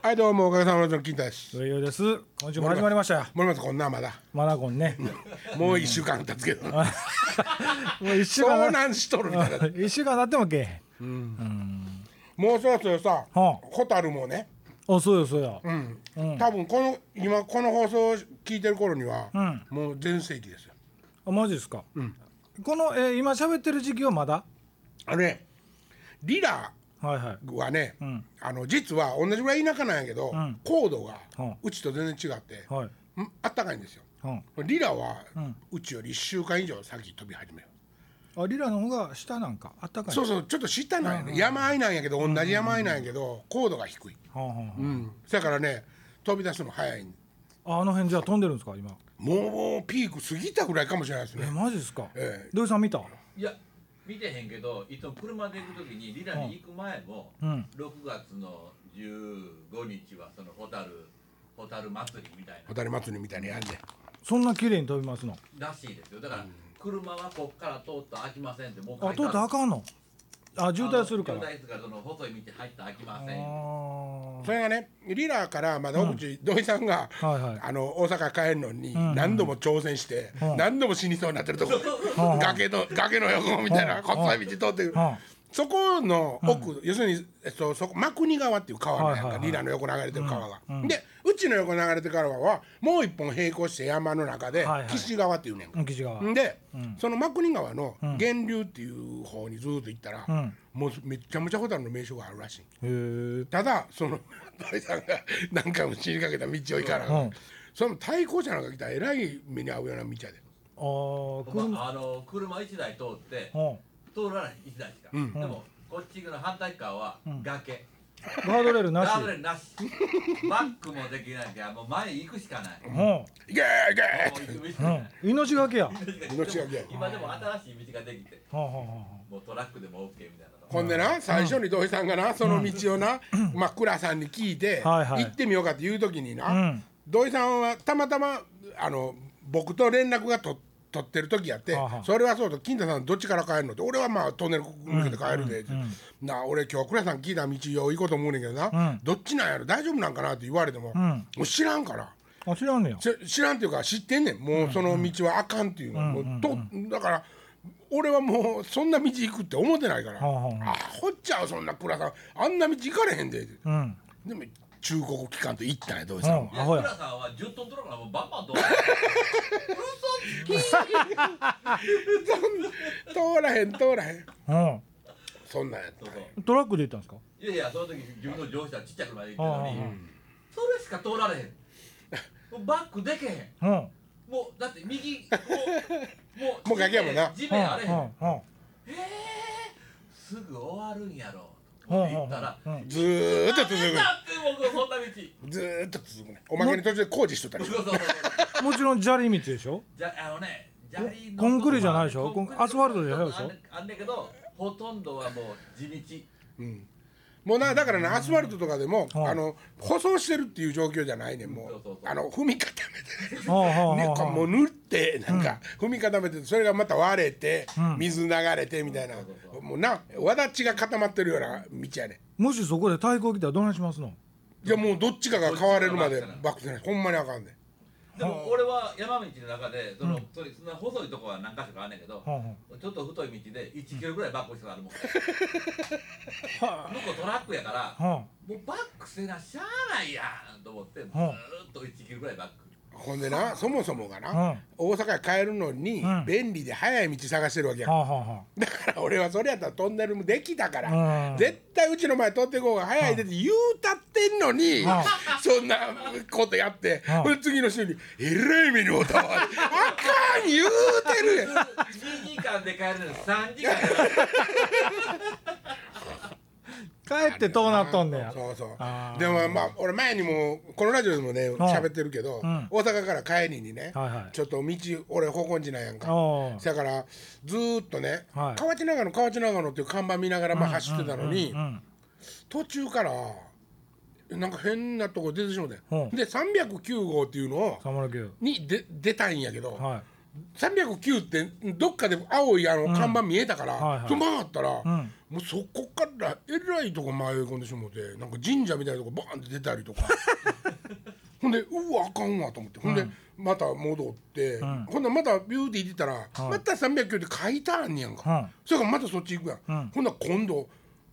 はいどうもおかげさまで金太です。上与です。今週も始まりました。よ森松こんなまだ。マナコンね。もう一週間経つけど。もう一週遭間難しとるみたいな一週間経ってもけえへもうそろそろさはあ。ホタルもね。んあそうよそうよ。うん。多分この今この放送を聞いてる頃にはうん。もう全盛期ですよ。あマジですか？この、えー今喋ってる時期はまだ？あのねリラはいはい。はねん。あの実は同じぐらい田舎なんやけどん。高度がはあうちと全然違ってあったかいんですよ。うん。リラはん。うちより1週間以上先飛び始めるあリラの方が下なんかあったかい。そうそうちょっと下なんやね山あいなんやけど同じ山あいなんやけど高度が低い。はあはあはあ。うん。だからね飛び出すの早い。ああの辺じゃあ飛んでるんですか今。もうピーク過ぎたぐらいかもしれないですえねマジですか。ええ。土井さん見た？いや見てへんけどいつも車で行く時にリラに行く前も、うん。6月の15日はそのホタルホタル祭りみたいホタル祭りみたいにやんねそんな綺麗に飛びますの？ならしいですよ。だから、車はこっから通ったら開きませんってもうあ通ったらあかんの？あ渋滞するから。渋滞するからその細い道入ったら開きませんそれがねリラからまだ奥地土井さんがはいはい。あの大阪帰るのにん。何度も挑戦してうん。何度も死にそうになってるとこ。うん。崖の崖の横みたいなうん。細い道通ってくる。うんそこの奥、要するに、えっと、そこ真国川っていう川なんやんか、はいはい。はいリラの横流れてる川が、でうちの横流れてる川はもう一本並行して山の中で、はいはい。岸川っていうねんかうん岸川ん。で、その真国川の源流っていう方にずっと行ったら、ん。もうめっちゃめちゃホタルの名所があるらしい。ただその土井さんが何回も死にかけた道を行かな、うん。その対向車なんか来たらえらい目に遭うような道やで。あまあ、あの車1台通ってうん通らない1台しか、でもこっちの反対側は崖、ガードレールなし。ガードレールなし。バックもできないからもう前行くしかない、うん「いけーいけもう行くしうん。かない命がけや。は 命がけや。今でも新しい道ができて。あはあはもうトラックでも OK みたいなの。ほんでな最初に土井さんがなその道をな、まあ倉さんに聞いて、はいはい。行ってみようかっていう時にな、うん。土井さんはたまたまあの僕と連絡がと取ってる時やって、それはそうと金田さんどっちから帰るのって。俺はまあトンネル抜けて帰るで、な俺今日倉さん聞いた道を行こうと思うねんけどな、うん。どっちなんやろ？大丈夫なんかなって言われても、ん。もう知らんから。あ知らんねや知知らんっていうか知ってんねん。もうその道はあかんっていうの、もうとだから俺はもうそんな道行くって思ってないから、はあはあほっちゃうそんな倉さん。あんな道行かれへんで、うん。でも中国機関と行ったんやどううした？んんアホや。倉さんは10トントラックならもうバンバン通る通らへん通らへん。うん。そんなんやったそうそうトラックで行ったんですか？いやいやその時自分の乗車ちっちゃい車で行ったのにそれしか通られへん。もうバックでけへん。うん。もうだって右もうもうもう崖やもんな。地面あれへん。うんうん。すぐ終わるんやろ言っずーっと続くダメだって僕そんな道？ずーっと続くねおまけに途中で工事しとったり。そうそうそうそう。もちろん砂利道でしょ？じゃあのね砂利のコンクリじゃないでしょ？コンアスファルトじゃないでしょ？あん。ねあんねんけどほとんどはもう地道もうなだからねアスファルトとかでも、うんあの舗装してるっていう状況じゃないねんもう。あの踏み固めて。ね、こうもう塗ってなんか踏み固めてそれがまた割れて、水流れてみたいな、もうなわだちが固まってるような道やねもしそこで対抗来たらどないしますの？いやもうどっちかが変われるまでバックせない。ほんまにあかんねでも俺は山道の中でその、それそんな細いとこは何箇所かあんねんけど、ちょっと太い道で1キロぐらいバックしてあるもん、は 向こうトラックやから、もうバックせなしゃあないやんと思ってずーっと1キロぐらいバックほんでなそもそもがな、うん。大阪へ帰るのに、うん。便利で早い道探してるわけや、だから俺はそれやったらトンネルもできたから、うん。絶対うちの前通っていこうが早いでって言うたってんのに、ん。そんなことやって、うん。次の人に「えらい目に遭うたわ」あかん言うてる。やん2時間で帰るのに3時間帰ってどうなっとんねや。そうそう。でもまあ俺前にもこのラジオでもね喋ってるけど、ん。大阪から帰りにね、はいはい。ちょっと道俺方向地なんやんか。だからずーっとね、はい。河内長野河内長野っていう看板見ながらまあ走ってたのに、うん。途中からなんか変なとこ出てしまって、うん。で309号っていうのを309にで出たんやけど、はい309ってどっかで青いあの看板見えたから、はいはい。その曲がったら、ん。もうそこからえらいとこ迷い込んでしもうてなんか神社みたいなとこバーンって出たりとか。ほんでうわあかんわと思って。ほんで、また戻って、ほんでまたビューティー行ってたら、また309って書いてあんねやんか、うん。それからまたそっち行くやん、ほんなら今度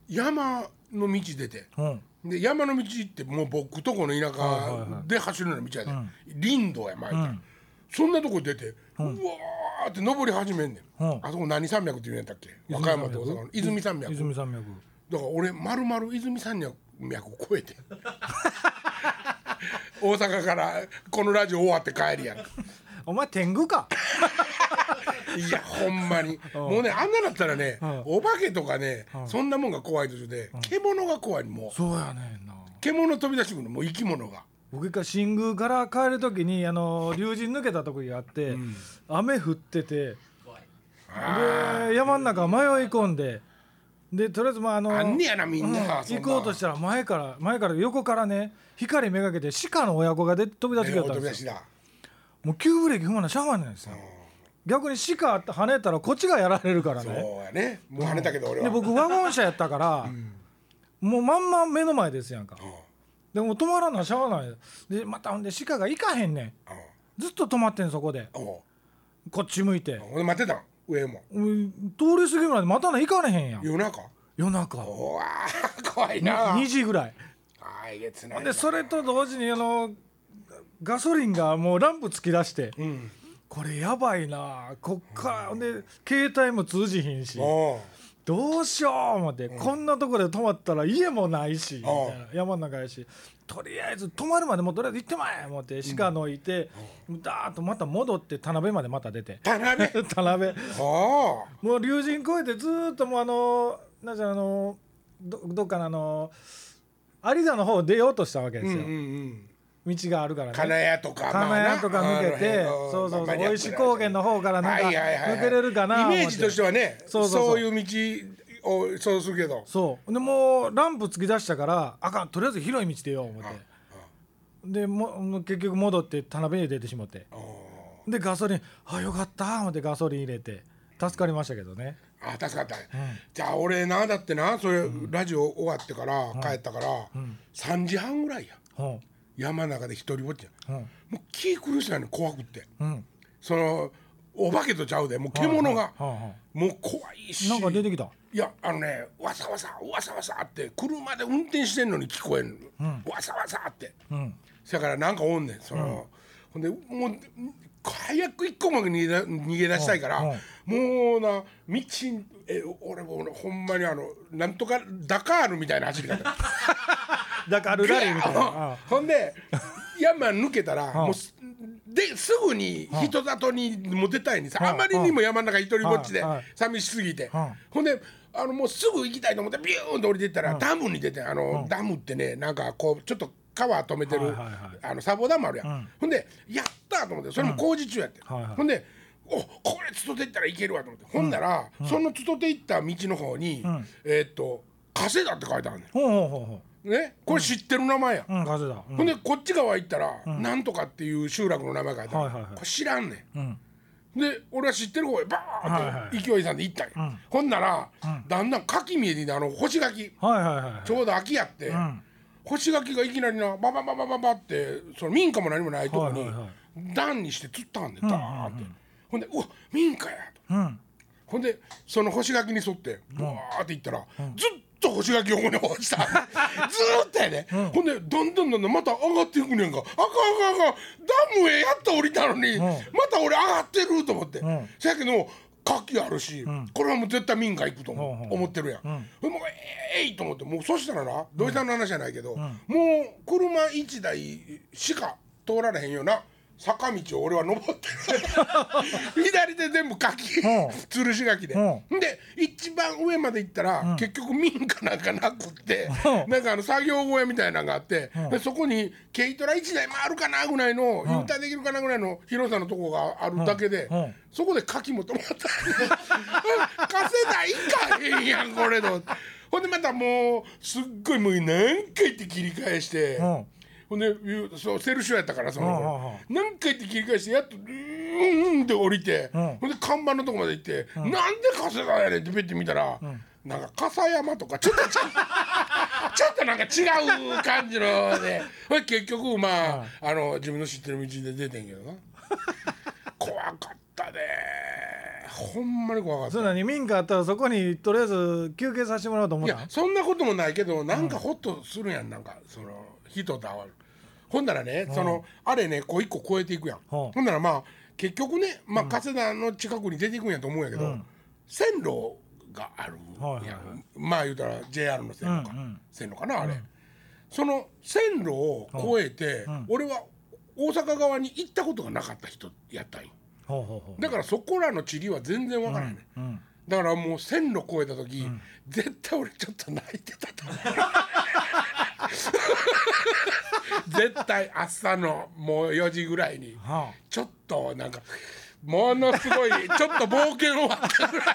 山の道出て。うん。で山の道ってもう僕とこの田はいはい舎で走るような道やで、林道や前から、そんなとこ出て、うわーって登り始めんねん、うん。あそこ何山脈って言うんやったっけ？和歌山と大阪の泉山脈。泉山脈。だから俺まるまる泉山脈を越えて。大阪からこのラジオ終わって帰りやん。お前天狗か？いやほんまに。もうねあんなだったらね、ん。お化けとかね、そんなもんが怖い途中で、獣が怖いもう。そうやねんな。獣飛び出してくるのもう生き物が。僕一回新宮から帰る時にあの龍神抜けたとこにあって、雨降っててで山の中迷い込んででとりあえずまああのあんねやなみんなうん行こうとしたら前から前から横からね光めがけて鹿の親子がで飛び出してきたんですよ。飛び出しだ。もう急ブレーキ踏まなしゃあないんですよ。逆に鹿跳ねたらこっちがやられるからそうねやね。もう跳ねたけど俺は。で僕ワゴン車やったから、もうまんま目の前ですやんかでも止まらなしゃあない。でまたほんで鹿が行かへんねん。ずっと止まってんそこで。こっち向いて、俺待ってたん？上も。うん通り過ぎるまでまたな行かれへんやん。夜中？夜中。うわー怖いな。2時ぐらい。ああえげつないな。でそれと同時にあのガソリンがもうランプつき出して、うん。これやばいなこっから、ほんで携帯も通じひんし。おどうしよう思って、こんなとこで止まったら家もないしみたいな山の中やしとりあえず止まるまでもうとりあえず行ってまえ思って鹿のいて、ダーッとまた戻って田辺までまた出て田辺？田辺あもう龍神越えてずーっともうあのなんじゃあのどどっかのあの有田の方出ようとしたわけあ。ですよ、うんうんうん。道があるからね。金谷とか。金谷とか抜けて、まあなそうそうそう大石高原の方からなんか抜けれるかなイメージとしてはね、そうそうそう。そういう道を想像するけど。そう。でもうランプ突き出したからあかんとりあえず広い道でよ思って。でも結局戻って田辺に出てしまって。でガソリンあよかった思ってガソリン入れて。助かりましたけどね。あ助かった、じゃあ俺なだってなそれ、ラジオ終わってから帰ったから、3時半ぐらいや。う。ん山の中で一人ぼっちや、うん。もう気苦しないの怖くって。うん。そのお化けとちゃうでもう獣が。もう怖いし。なんか出てきた？いやあのねわさわさわさわさって車で運転してんのに聞こえんの、わさわさって。うん。そやからなんかおんねん。その、ほんでもう早く一個も逃げだ逃げ出したいから、うん。もうな道え俺もほんまにあのなんとかダカールみたいな走り方だからラリーみたいな。あほんで山抜けたらもうすですぐに人里にも出たいにさうんあまりにも山の中一人ぼっちで寂しすぎて。うんほんであのもうすぐ行きたいと思ってビューンと降りてったらダムに出てあのダムってねなんかこうちょっと川止めてるあの砂防ダムあるやうん。んほんでやったと思ってそれも工事中やってほんでおこれつとて行ったらいけるわと思って。ほんならそのつとて行った道の方にん。えーっと加世田って書いてあるねほうほうほうほんねこれ知ってる名前や。ううん風だ。うん。ほんでこっち側行ったら、なんとかっていう集落の名前書いてある、はいはいはい。これ知らんねうん。んで俺は知ってる方へバはいーはい。ッと勢いさんで行ったんや、ほんなら、だんだん柿見えてあの干し柿はいはいはいちょうど秋やって、ん。干し柿がいきなりなババババババってその民家も何もないとこに、はいはいは段にして釣ったんでダーって、ほんでうわ民家やとうんほんでその干し柿に沿ってブワーって行ったら、ずっと干し柿横に落ちた。ずーっとやで、ほんでどんどんどんどんまた上がっていくねんか。あかんあかんあかんダムへやっと降りたのに、また俺上がってると思って、ん。そやけど柿あるし、これはもう絶対民家行くと思う、うんうん思ってるやん、もうええいと思って。もうそしたらな土井さんの話じゃないけど、もう車1台しか通られへんような坂道を俺は登ってる。左手全部柿、うん。吊るし柿で、うで一番上まで行ったら、結局民家なんかなくって、うん。なんかあの作業小屋みたいなのがあって、でそこに軽トラ1台回るかなぐらいの、U ターンできるかなぐらいの広さのとこがあるだけで、うん。うん。そこで柿も止まった稼いだいかへんやんこれのほんでまたもうすっごいもう何回って切り返して、うんほんでゆそうセルシオやったからその何回って切り返してやっとうんって降りて、うん。ほんで看板のとこまで行って、なんで加世田やねんってペッて見たら、なんか笠山とかちょっとちちょっとなんか違う感じのでほい結局まあ,、あの自分の知ってる道で出てんけどな。怖かったで。ほんまに怖かった。そんなに民家あったらそこにとりあえず休憩させてもらおうと思ったいやそんなこともないけどなんかホッとするやんなんかその人と会わるほんならねそのあれねこう一個越えていくやん。はあほんならまあ結局ねまあ加世田の近くに出ていくんやと思うんやけど線路があるやん。まあ言うたら JR の線路か。線路かなあれ。その線路を越えて俺は大阪側に行ったことがなかった人やったんよ。だからそこらの地理は全然わからないねうん。だからもう線路越えた時、絶対俺ちょっと泣いてたと思う絶対朝のもう4時ぐらいにはちょっとなんかものすごいちょっと冒険終わったぐらい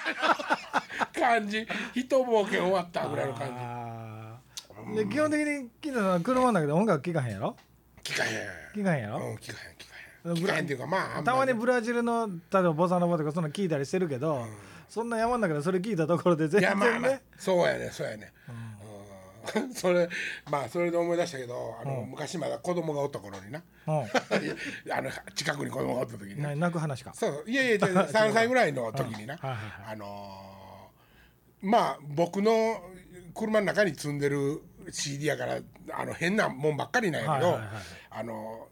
の感じ。一冒険終わったぐらいの感あーで基本的に金田さんは車の中で音楽聴かへんやろ？じ聞かへん。聞かへんやろ、うん聞かへん聞かへん。っていうかまあたまにブラジルの例えばボサノバとかそんな聞いたりしてるけど、そんな山の中でそれ聞いたところで全いやまあまあ然ねそうやねそうやね、うん それまあそれで思い出したけどあの、昔まだ子供がおった頃にな。うん。あの近くに子供がおった時に。なな泣く話か。そうそういやいや3歳 ぐらいの時にな、はいはいはい。あのーまあ僕の車の中に積んでる CD やからあの変なもんばっかりなんやけど、はいはいはいあのー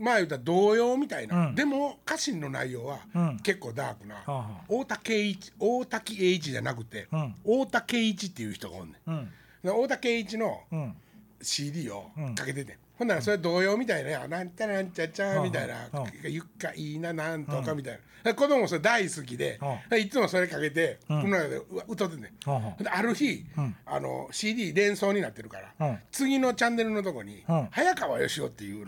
まあ言うたら童謡みたいな、うん。でも歌詞の内容はうん。結構ダークな、はあはあ。大竹栄一大滝栄一じゃなくて、うん。大竹栄一っていう人がおんねん。うんで大竹栄一のうん。CD をうんかけてて、ほんならそれ童謡みたいな「なんちゃらなんちゃちゃ」みたいなうんうん「ゆっかいいななんとか」みたいな、子供もそれ大好きで、いつもそれかけて、この中で歌ってんねん。はある日、うん。あの CD 連想になってるから、うん。次のチャンネルのとこに、うん。早川義雄っていう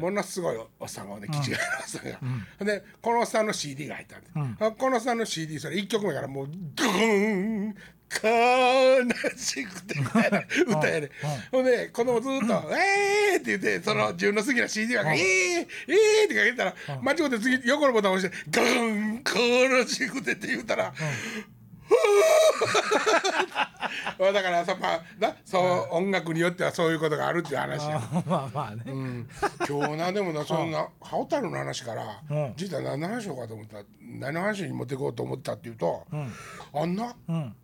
ものすごいおっさんがね気違いのおっさん。が、でこのおっさんの CD が入ったんで、このおっさんの CD それ1曲目からもうグーン悲しくて歌やね、ほんで子供ずっと「えー!」って言ってその自分の好きな CD が「えー、えー!」ってかけたら間違って次横のボタン押して「ガーン悲しくて」って言ったら「まあだからさまあなそう音楽によってはそういうことがあるっていう話や、あ まあまあね、うん、今日なでもなそんなハオタルの話からうん実は何の話しようかと思ったら何の話に持っていこうと思ったっていうと、あんなうん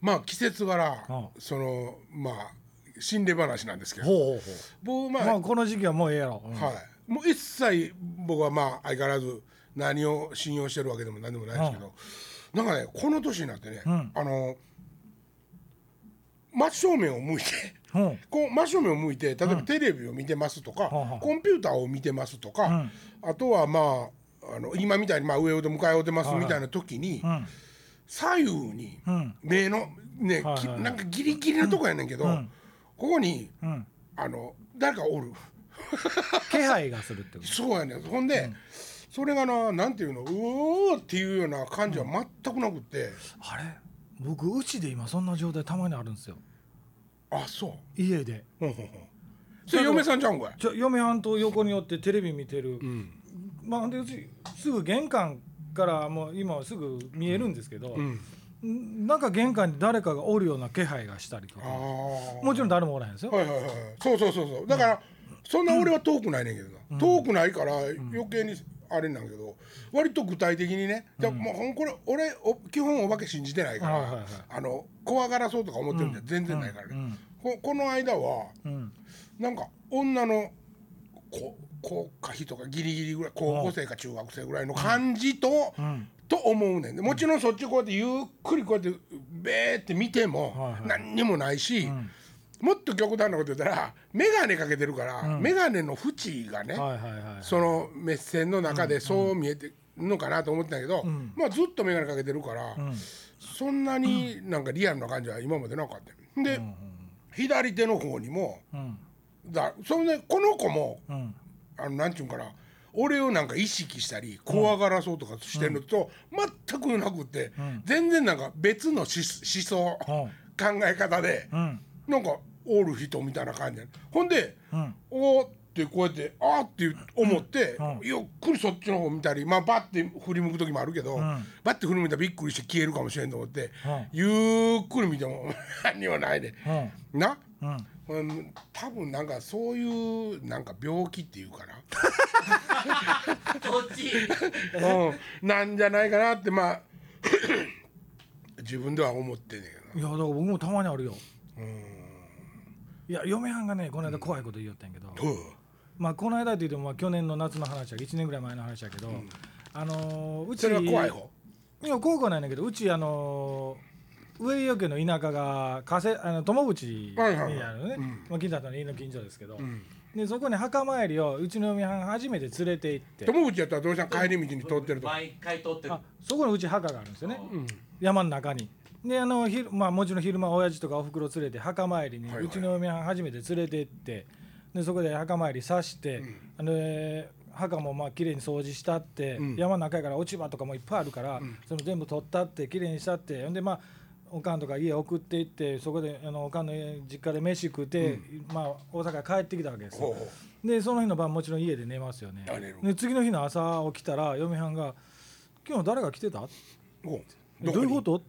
まあ季節柄、うそのまあ心霊話なんですけど。ほうほう僕まあ、この時期はもうええやろ、うん。はい、もう一切僕はまあ相変わらず何を信用してるわけでも何でもないですけど、なんかねこの年になってね、ん。あの真正面を向いてうん。こう真正面を向いて例えばテレビを見てますとか、はあコンピューターを見てますとか、あとはまああの今みたいにまあ上をで迎えをてますみたいな時に、うん。左右にうん。目のね、なんかギリギリのとこやねんけど、んここにうん。あの誰かおる。気配がするってこと。そうやねん。ほんで、それがななんていうのうおーっていうような感じは全くなくって、あれ？僕うちで今そんな状態たまにあるんですよ。あそう。家で。ほんほんほん。それ嫁さんちゃうんかい？ちょ嫁はんと横に寄ってテレビ見てる、ん。まあほんですぐ玄関からもう今はすぐ見えるんですけど、うんんなんか玄関に誰かがおるような気配がしたりとあか。あもちろん誰もおらへんですよ、はいはいはい。そうそうそうそう。だから、そんな俺は遠くないねんけどな、遠くないから余計にあれなんやけど割と具体的にね。じゃあもうほんこれ俺お基本お化け信じてないから、はいはいはい。あの怖がらそうとか思ってるんじゃ全然ないからね、うん。ここの間はうん。なんか女の子高科費とかギリギリぐらい高校生か中学生ぐらいの感じと、うんと思うねん。でもちろんそっちこうやってゆっくりこうやってべーって見てもはいはい。何にもないし、ん。もっと極端なこと言ったら眼鏡かけてるから、眼鏡の縁がね、はいはいはいその目線の中でそう見えてるのかなと思ってたけど、まあずっと眼鏡かけてるから、そんなになんかリアルな感じは今までなかった。よで、左手の方にもうん。だそれでこの子もうん。あのなんちゅうんかな俺をなんか意識したり怖がらそうとかしてるのと全くなくって、全然なんか別の思思想、考え方で、うんなんかおる人みたいな感じでほんでうん「おーってこうやってあーって思って、うんゆっくりそっちの方見たりまあバッて振り向く時もあるけど、んバッて振り向いたらびっくりして消えるかもしれんと思って、うん。ゆっくり見ても何にもないで、うん。な、うん。うん、多分なんかそういうなんか病気っていうかそっち。な、うん、なんじゃないかなってまあ 自分では思ってんねんけどいやだから僕もたまにあるよ。いや嫁はんがねこの間怖いこと言いよったんやけど、な。まあこの間って言ってもまあ去年の夏の話や1年ぐらい前の話やけど、あのーうちそれは怖い方？いや怖くはないんだけどうちあのー上井家の田舎が加瀬あの友淵にあるのね、うんまあ、近所の家の近所ですけど、うん。でそこに墓参りをうちの嫁はん初めて連れて行って。友口やったらどうしたん帰り道に通ってると。毎回通ってる。あそこにうち墓があるんですよね、うん。山の中に。であの昼まあもちろん昼間親父とかおふくろ連れて墓参りに、うちの嫁はん初めて連れて行って。でそこで墓参りさして、ん。あのえー墓もまあ綺麗に掃除したって、うん。山の中やから落ち葉とかもいっぱいあるから、その全部取ったって綺麗にしたって。ほんでまあおかんとか家送って行ってそこであのおかんの家実家で飯食って、まあ大阪帰ってきたわけですよ。でその日の晩もちろん家で寝ますよね。で次の日の朝起きたら嫁はんが「今日誰が来てた?」おう。えどういうこと？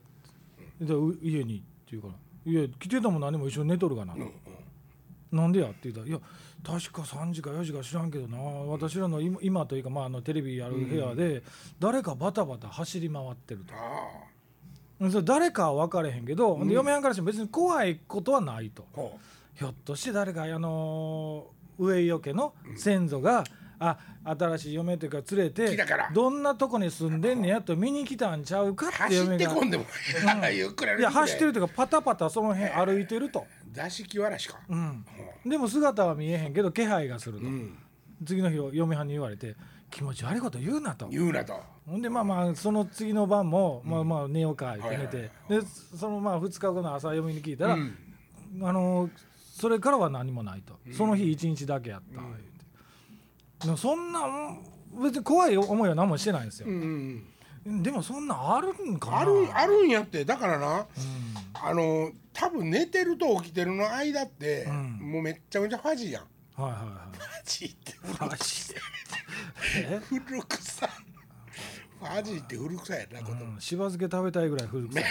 でう家にって言うから「いや来てたもん何も一緒に寝とるがな」うんうんなんでや?」って言ったら「いや確か3時か4時か知らんけどな。私らの今今というか、まあ、あのテレビやる部屋で誰かバタバタ走り回ってると」あそれ誰かは分かれへんけど、で嫁はんからしても別に怖いことはないと。ひょっとして誰かあのー上井家の先祖が、あ新しい嫁というか連れてどんなとこに住んでんねやと見に来たんちゃうかうって走って嫁がこんでも ゆっくり歩い。や走ってるというかパタパタその辺歩いてると、座敷わらしか。うん、でも姿は見えへんけど気配がすると、うん。次の日嫁はんに言われて気持ち悪いこと言うなと。言うなとほんでまあまあその次の晩も、まあまあ寝ようかって寝て、でそのまあ2日後の朝嫁に聞いたら、うん。あのーそれからは何もないと、その日一日だけやった、言うて。でもそんな別に怖い思いは何もしてないんですよ。う、んでもそんなんあるんかな。あるあるんやって。だからなうん。あの多分寝てると起きてるの間ってうん。もうめっちゃめちゃファジーやん。フはいはいはい。ァジーって。マジでえ、古臭いファジーって古臭いやなことうん、しば漬け食べたいぐらい古くさい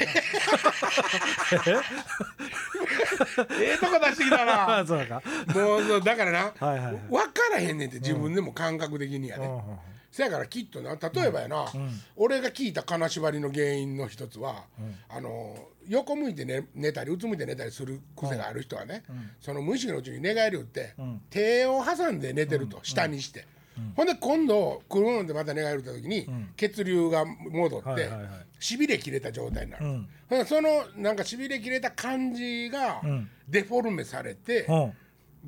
ええとこ出してきたな。そうか。もうそうだからなはいはい。はい分からへんねんって自分でも感覚的にやねうんうんせやからきっとな例えばやな、俺が聞いた金縛りの原因の一つは、あの横向いて寝寝たりうつむいて寝たりする癖がある人はね、その無意識のうちに寝返り打って、ん。手を挟んで寝てると、下にして、ほんで今度くるんでまた寝返り打った時に、血流が戻って、しびれ切れた状態になる、ん。ほんでそのなんかしびれ切れた感じがん。デフォルメされて、うん。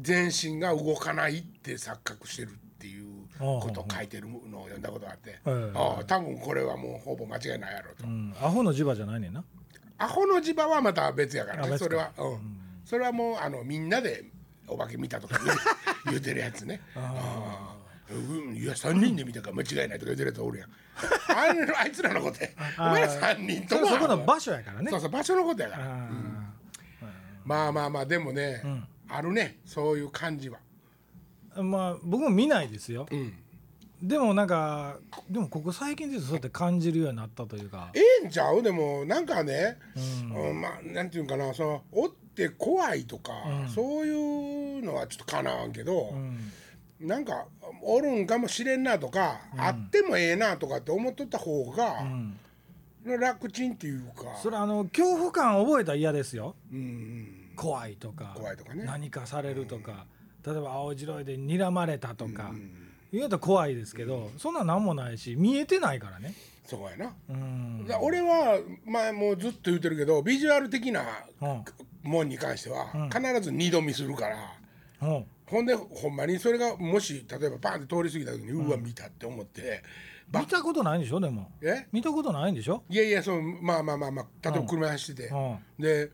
全身が動かないって錯覚してるっていうことを書いてるのを読んだことがあって、ええああ多分これはもうほぼ間違いないやろうと、うん、アホの磁場じゃないねんな。アホの磁場はまた別やからねそれは、うん。それはもうあのみんなでお化け見たとか言う 言うてるやつね。ああうん、いや3人で見たから間違いないとか言うてるやつおるやん。あれあいつらのことや。お前ら3人とも。そそこの場所やからね。そうそう場所のことやから。あまあまあまあでもね、あるねそういう感じは。ーまあ僕も見ないですよ。うん。でもなんかでもここ最近ですそうやって感じるようになったというか。ええんちゃう？でもなんかね、うん。まあなんていうんかなそのおって怖いとか、そういうのはちょっとかなわんけど、うんなんかおるんかもしれんなとか、あってもええなとかって思っとった方が、うん。楽ちんっていうか。それあの恐怖感覚えたら嫌ですよ。うんうん。怖いとか怖いとかね。何かされるとか、例えば青白いで睨まれたとか、言うと怖いですけど、そんなん何もないし見えてないからね。そうやな、うん。俺は前もうずっと言ってるけどビジュアル的なうん。もんに関しては必ず二度見するから、うんほんでほんまにそれがもし例えばパンって通り過ぎた時に、うわ見たって思って見たことないんでしょでも。え？見たことないんでしょ？いやいやそうまあまあまあまあ例えば車走ってて、うん。で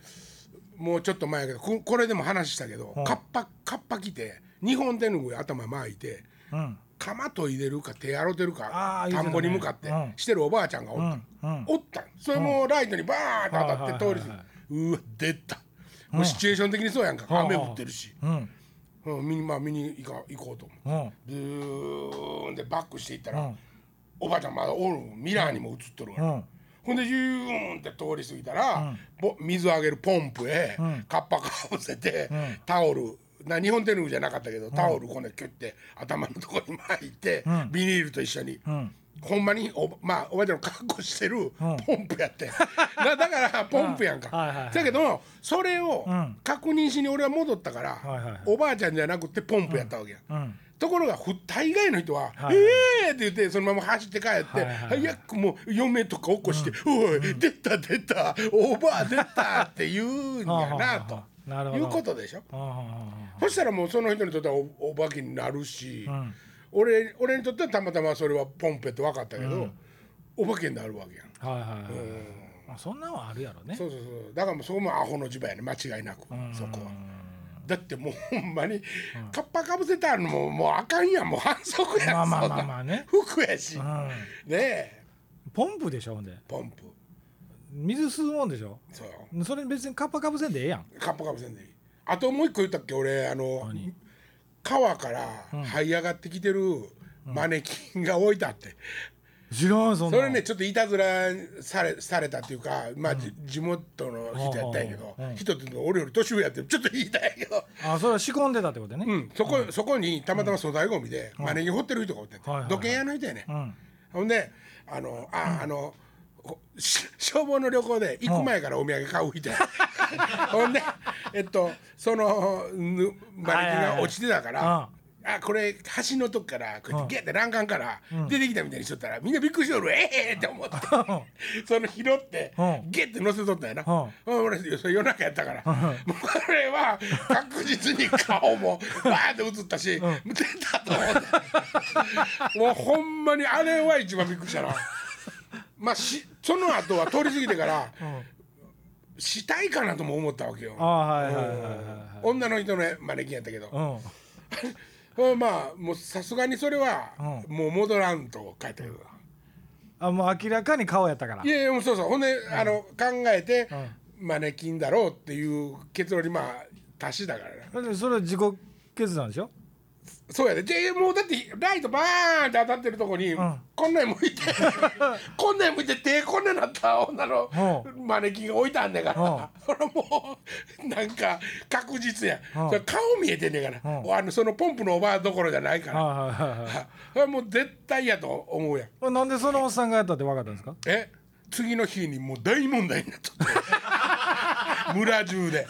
もうちょっと前やけどここれでも話したけど、うん。カッパカッパ着て日本手ぬぐい頭巻いてうん。釜研いでるか手洗うてるか田んぼに向かってうん。してるおばあちゃんがおった、うん。うん。おったん。それもライトにバーンと当たって通り過ぎうわ出た。もうシチュエーション的にそうやんか、うん。雨降ってるし、うんうん、見にまあ見に行か行こうと思う。うん。ブーンでバックしていったら、うん。おばあちゃんまだおるミラーにも映っとるから、うん。ほんでジューンって通り過ぎたら、ぼ水をあげるポンプへ、ん。カッパかぶせて、ん。タオルな日本テレビじゃなかったけど、タオルこねキュッて頭のとこに巻いて、ん。ビニールと一緒に、んほんまにおばまあおばあちゃんの格好してるん。ポンプやって、だだから ポンプやんか、うんはいはいはい。だけどそれをん。確認しに俺は戻ったから、はいはいはい。おばあちゃんじゃなくてポンプやったわけや、うん。ところがふ大概の人は「はいはいええー!」って言ってそのまま走って帰って、はいはいはい早くもう嫁とか起こして「おい出た出たおばあ出た」って言うんやなあなるほど。ということでしょ。そしたらもうその人にとってはおお化けになるし、ん俺俺にとってはたまたまそれはポンペって分かったけど、お化けになるわけやん。はいはいはいあそんなんはあるやろね。そうそうそう。だからもうそこもアホの地場やね間違いなくそこは。だってもうほんまにカッパかぶせてあるのももうあかんやん。もう反則やん。まあまあまあまあね。服やし、うん。ねえ。ポンプでしょほんで。ポンプ。水吸うもんでしょ。そう。よそれ別にカッパかぶせんでええやん。カッパかぶせんでいい。あともう一個言ったっけ？俺あの何？川から這い上がってきてるマネキンが置いてあって、知らんそんなそれねちょっといたずらされされたっていうかまあ、じ地元の人やったんやけど、うん人っていうのは俺より年上やってちょっと言いたいけど、あそれは仕込んでたってことね。うん、そこ、そこにたまたま粗大ごみでマネキン掘ってる人がおってて、はいはいはい。土建屋の人やね、うん。ほんであのあ、あのほし消防の旅行で行く前からお土産買う人や、ほんでえっとそのぬマネキンが落ちてたから、あこれ橋のとこからこうやってゲッて欄干から出てきたみたいにしとったらみんなびっくりしとる。ええ！って思って。その拾ってうん。ゲッて乗せとったんやな、う俺それ夜中やったから、もうこれは確実に顔もバーって映ったし、出たと思って。もうほんまにあれは一番びっくりしたなまあしその後は通り過ぎてから、したいかなとも思ったわけよ。女の人のマネキンやったけど、うん。まあもうさすがにそれはうもう戻らんと書いてるわ、あもう明らかに顔やったから。いやいやもうそうそう。ほんで、あの考えて、マネキンだろうっていう結論にまあ達したからなだってそれは自己決断でしょ？そうやで。でもうだってライトバーンって当たってるとこに、ん。こんなん向いて こんなん向いて手こんなんなった女のうマネキンが置いてあんねんから、うん。それもうなんか確実や、うん。それ顔見えてんねんから、うん。あのそのポンプのおばあどころじゃないから、はいはいはいはい。それはもう絶対やと思うやん。これなんでそのおっさんがやったって分かったんですか？え？次の日にもう大問題になっとって。村中で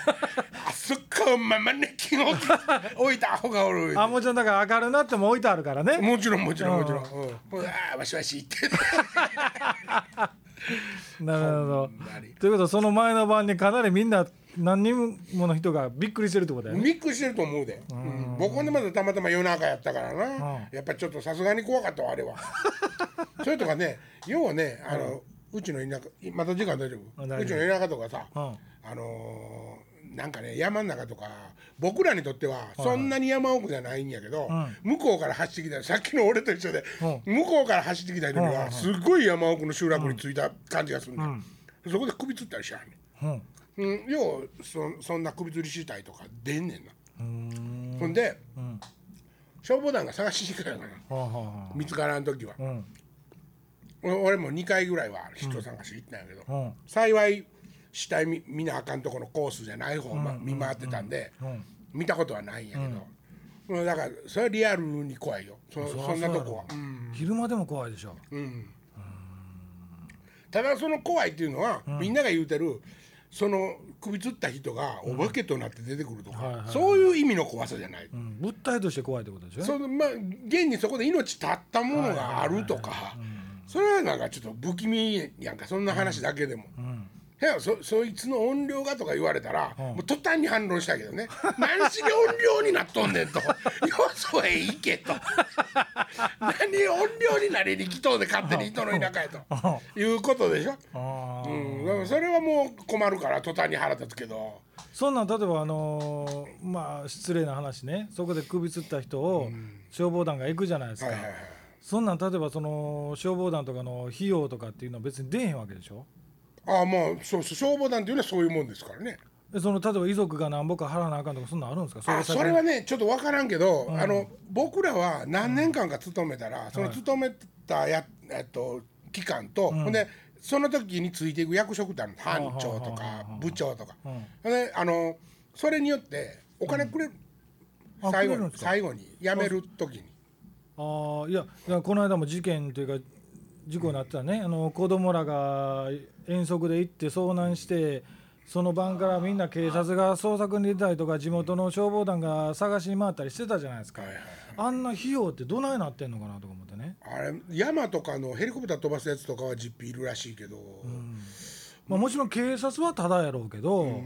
あそこまマネキン置いたアホがおるあもちろんだから明るなっても置いてあるからね。もちろんもちろんもちろん、うん、もうああわしわしってなるほどということはその前の晩にかなりみんな何人もの人がびっくりしてるってことだよね。びっくりしてると思うで、うん、僕ほんでまだたまたま夜中やったからな、ん。やっぱりちょっとさすがに怖かったわあれは。それとかね要はねあの、うちの田舎また時間大丈夫。うちの田舎とかさ、うん。あのーなんかね山の中とか僕らにとってはそんなに山奥じゃないんやけど、向こうから走ってきたさっきの俺と一緒で、向こうから走ってきた人にはすごい山奥の集落に着いた感じがするんだよ、そこで首つったりしはんねん。うん。うん、ようそそんな首吊りしたいとか出んねんな。ほんで、ん。消防団が探しに来たから見つからん時は、俺俺も2回ぐらいは人探し行ったんやけど、うん。幸い死体見見なあかんとこのコースじゃない方、ま見回ってたんで、うん。見たことはないんやけど、うん、だからそれはリアルに怖いよ。そそんなとこは、うん。昼間でも怖いでしょ。うん、ただその怖いっていうのは、みんなが言うてるその首つった人がお化けとなって出てくるとか、そういう意味の怖さじゃない、うん。物体として怖いってことでしょ。そのまあ現にそこで命絶ったものがあるとかそれはなんかちょっと不気味やんかそんな話だけでも。うんそそいつの音量がとか言われたら、もう途端に反論したけどね。何しに音量になっとんねんと。よそへ行けと。何音量になりに来とんで勝手に人の田舎へと。いうことでしょ、うん、それはもう困るから途端に腹立つけど。そんなん例えばあのーまあ失礼な話ね。そこで首つった人を消防団が行くじゃないですか、そんなん例えばその消防団とかの費用とかっていうのは別に出えへんわけでしょああまあそうそう消防団っていうのはそういうもんですからね。えその例えば遺族が何ぼか払わなあかんとかそんなんあるんですかあそれはねちょっと分からんけど、あの僕らは何年間か勤めたら、その勤めたや、えっと、期間と、ほんでその時についていく役職ってあるの。班長とか部長とか、ほん。であのそれによってお金くれる、あ最後にくれるんですか？最後に辞める時に。ああいやいやこの間も事件というか事故になってたね。あの子供らが遠足で行って遭難してその晩からみんな警察が捜索に出たりとか地元の消防団が探しに回ったりしてたじゃないですか、あんな費用ってどないなってんのかなとか思ってね。あれ山とかのヘリコプター飛ばすやつとかは実費いるらしいけど、まあ、もちろん警察はただやろうけど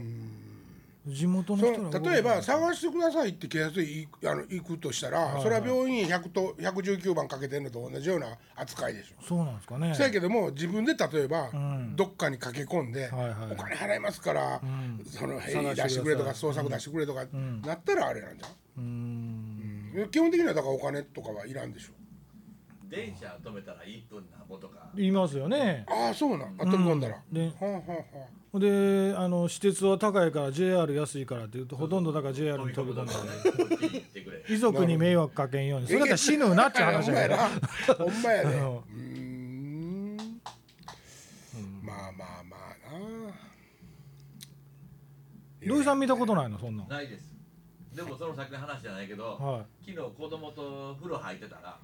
地元のそ人らの例えば探してくださいって警察に行くあの行くとしたら、それは病院100と119番かけてるのと同じような扱いでしょ。そうなんですかね。そうやけども自分で例えば、ん。どっかに駆け込んで、はいはい。お金払いますから、そのヘリ出してくれとか捜索出してくれとか、なったらあれなんじゃうーんん、基本的にはだからお金とかはいらんでしょ電車止めたら1分なんぼとか。言いますよね。ああそうなん。あ飛び込んだら、ではあはあはほんであの私鉄は高いから JR 安いからって言うとほとんどだから JR に飛び込んだ遺族に迷惑かけんようにそれだったら死ぬなっちゅうあほんまや話だけどなほんまやで、うんうーんまあまあまあな土井さん見たことないのそんなんないですでもその先の話じゃないけど、は昨日子供と風呂入ってたら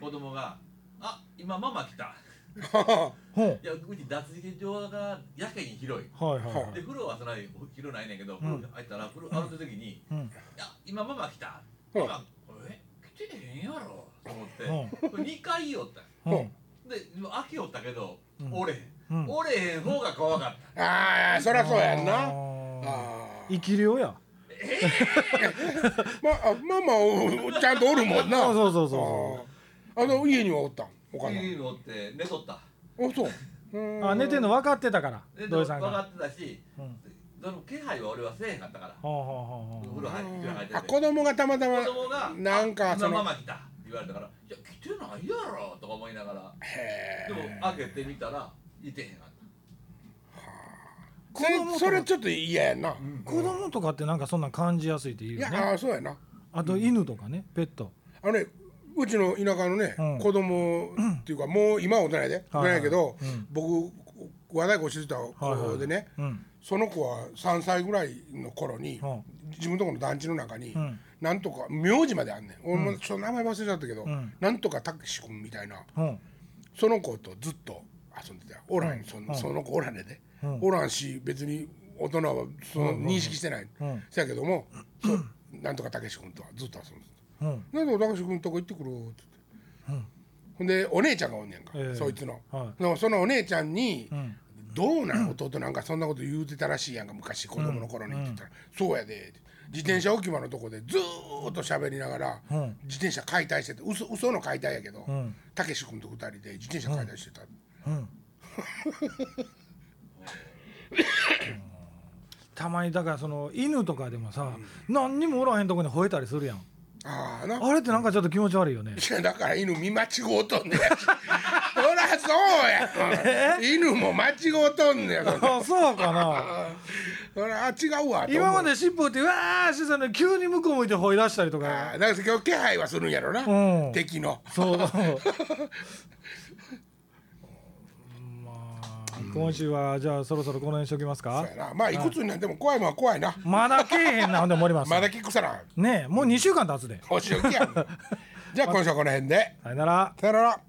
子供が「あ今ママ来た」いやうち脱衣場がやけに広い。はいはいはい。で風呂はそんなに広ないねんけど、風呂入ったら風呂洗った時に「うん。いや今ママ来た」うん。ママえ来てへんやろ」と思って、これ2回言おった。うん。で開けよったけど、折れへうん。ん折れへん方が怖かった。ああそりゃそうやんな。ああ生き量や。まあママおちゃんとおるもんな。あそうそうそうそあー。あの家にはおったん？おかんいいのって寝とった。あそう。うん。あ寝てんの分かってたからで土井さんが。分かってたし、うん。その気配は俺はせえへんかったから。はあはあはあは風呂入って風呂入って。てあ子供がたまたま子供がなんかその。今ママ来たって言われたから「いや来てないやろ」とか思いながら。へでもえ開けてみたらいてへんかっそれそれちょっと嫌やん。なあ子供とかってなんかそんなん感じやすいって言いうやよね。ああそうやな。あと犬とかねペット。あのねうちの田舎のね、うん。子供っていうかもう今は大人やで。大人やけど、うん。僕和太鼓してた子でね、うん。その子は3歳ぐらいの頃に、うん。自分のとこの団地の中に、うん。なんとか名字まであんねん。俺もちょっと名前忘れちゃったけど、ん。なんとかたけし君みたいな。うん。その子とずっと遊んでた。よおらん、そのその子おらんねんで、うん。おらんし別に大人はその認識してない、うん。そやけども、なんとかたけし君とはずっと遊んでた。うん。なんで高橋君とこ行ってくるって言って、ほんでお姉ちゃんがおんねんか、ええ。そいつの、はでもそのお姉ちゃんに、ん。どうなん弟なんかそんなこと言うてたらしいやんか昔子供の頃にって言ったら「そうやで」自転車置き場のとこでずーっと喋りながら、うん。自転車解体してて嘘嘘の解体やけどん。たけし君と二人で自転車解体してた、うん。たまにだからその犬とかでもさ、何にもおらへんとこに吠えたりするやんああな。あれってなんかちょっと気持ち悪いよね。いやだから犬見間違うとんねん。そらそうや。犬も間違うとんねん。そんなあそうかな。そらあ違うわ今まで尻尾ってうわーしてたのに急に向こう向いて吠え出したりとあかーだから今日気配はするんやろな、うん。敵の。そう。ま あ今週はじゃあそろそろこの辺にしときますか？そうやな。まあいくつになっても怖いもんは怖いな。まだけえへんな。ほんで森松さん。まだ聞くさなねえもう2週間経つで。お仕置きやん。じゃあ 今週はこの辺で。さよなら。さよなら